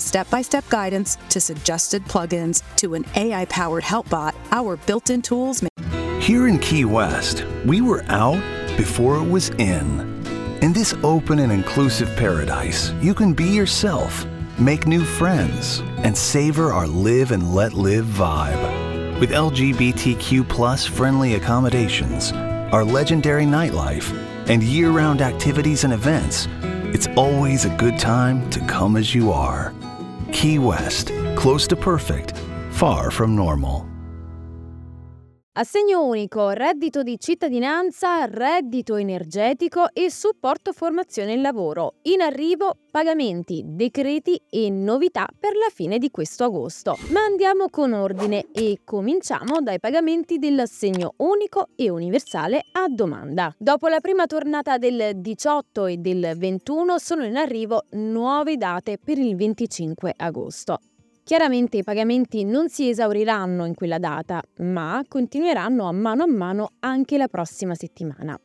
step by step guidance to suggested plugins to an AI powered help bot, our built in tools make Here in Key West, we were out before it was in. In this open and inclusive paradise, you can be yourself, make new friends, and savor our live and let live vibe. With LGBTQ plus friendly accommodations, our legendary nightlife, and year round activities and events, it's always a good time to come as you are. Key West, close to perfect, far from normal. Assegno unico, reddito di cittadinanza, reddito energetico e supporto formazione e lavoro. In arrivo pagamenti, decreti e novità per la fine di questo agosto. Ma andiamo con ordine e cominciamo dai pagamenti dell'assegno unico e universale a domanda. Dopo la prima tornata del 18 e del 21 sono in arrivo nuove date per il 25 agosto. Chiaramente i pagamenti non si esauriranno in quella data, ma continueranno a mano a mano anche la prossima settimana.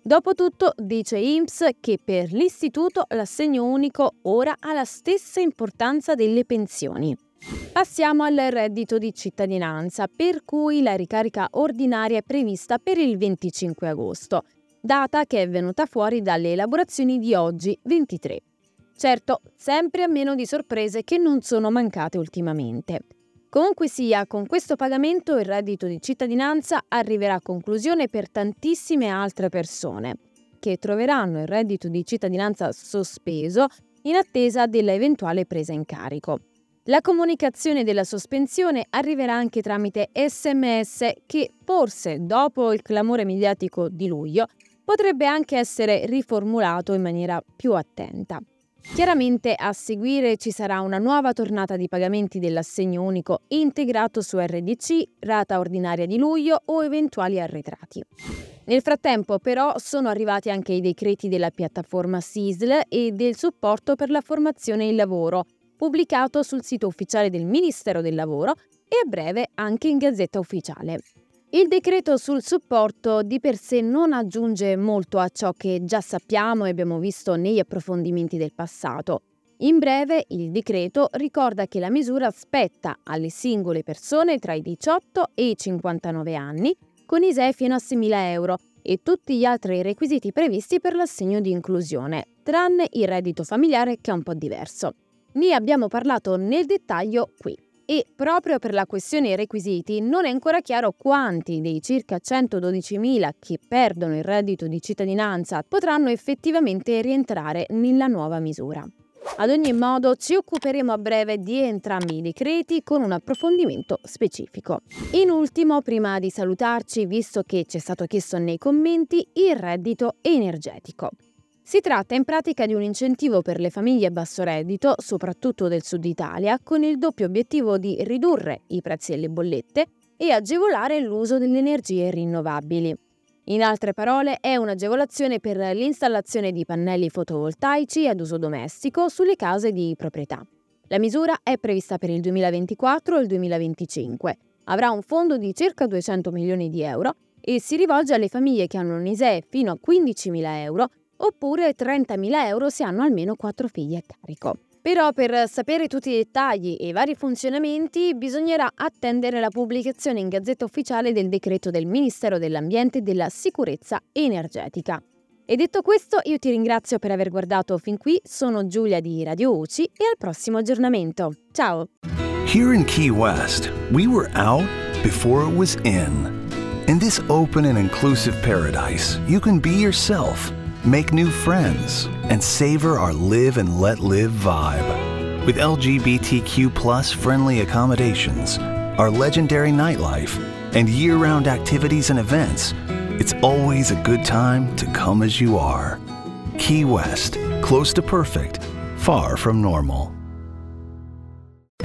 Dopotutto dice IMSS che per l'istituto l'assegno unico ora ha la stessa importanza delle pensioni. Passiamo al reddito di cittadinanza, per cui la ricarica ordinaria è prevista per il 25 agosto, data che è venuta fuori dalle elaborazioni di oggi 23. Certo, sempre a meno di sorprese che non sono mancate ultimamente. Comunque sia, con questo pagamento il reddito di cittadinanza arriverà a conclusione per tantissime altre persone, che troveranno il reddito di cittadinanza sospeso in attesa della eventuale presa in carico. La comunicazione della sospensione arriverà anche tramite sms che forse, dopo il clamore mediatico di luglio, potrebbe anche essere riformulato in maniera più attenta. Chiaramente a seguire ci sarà una nuova tornata di pagamenti dell'assegno unico integrato su RDC, rata ordinaria di luglio o eventuali arretrati. Nel frattempo però sono arrivati anche i decreti della piattaforma SISL e del supporto per la formazione e il lavoro, pubblicato sul sito ufficiale del Ministero del Lavoro e a breve anche in Gazzetta Ufficiale. Il decreto sul supporto di per sé non aggiunge molto a ciò che già sappiamo e abbiamo visto negli approfondimenti del passato. In breve, il decreto ricorda che la misura spetta alle singole persone tra i 18 e i 59 anni, con ISEE fino a 6.000 euro e tutti gli altri requisiti previsti per l'assegno di inclusione, tranne il reddito familiare che è un po' diverso. Ne abbiamo parlato nel dettaglio qui e proprio per la questione requisiti non è ancora chiaro quanti dei circa 112.000 che perdono il reddito di cittadinanza potranno effettivamente rientrare nella nuova misura. Ad ogni modo ci occuperemo a breve di entrambi i decreti con un approfondimento specifico. In ultimo, prima di salutarci, visto che ci è stato chiesto nei commenti, il reddito energetico. Si tratta in pratica di un incentivo per le famiglie a basso reddito, soprattutto del sud Italia, con il doppio obiettivo di ridurre i prezzi delle bollette e agevolare l'uso delle energie rinnovabili. In altre parole, è un'agevolazione per l'installazione di pannelli fotovoltaici ad uso domestico sulle case di proprietà. La misura è prevista per il 2024 e il 2025. Avrà un fondo di circa 200 milioni di euro e si rivolge alle famiglie che hanno un ISEE fino a 15.000 euro oppure 30.000 euro se hanno almeno 4 figli a carico. Però per sapere tutti i dettagli e i vari funzionamenti bisognerà attendere la pubblicazione in Gazzetta Ufficiale del decreto del Ministero dell'Ambiente e della Sicurezza Energetica. E detto questo, io ti ringrazio per aver guardato fin qui, sono Giulia di Radio UCI e al prossimo aggiornamento. Ciao! Here in Key West, we were out before it was in. In this open and inclusive paradise, you can be yourself. Make new friends, and savor our live and let live vibe. With LGBTQ friendly accommodations, our legendary nightlife, and year round activities and events, it's always a good time to come as you are. Key West, close to perfect, far from normal.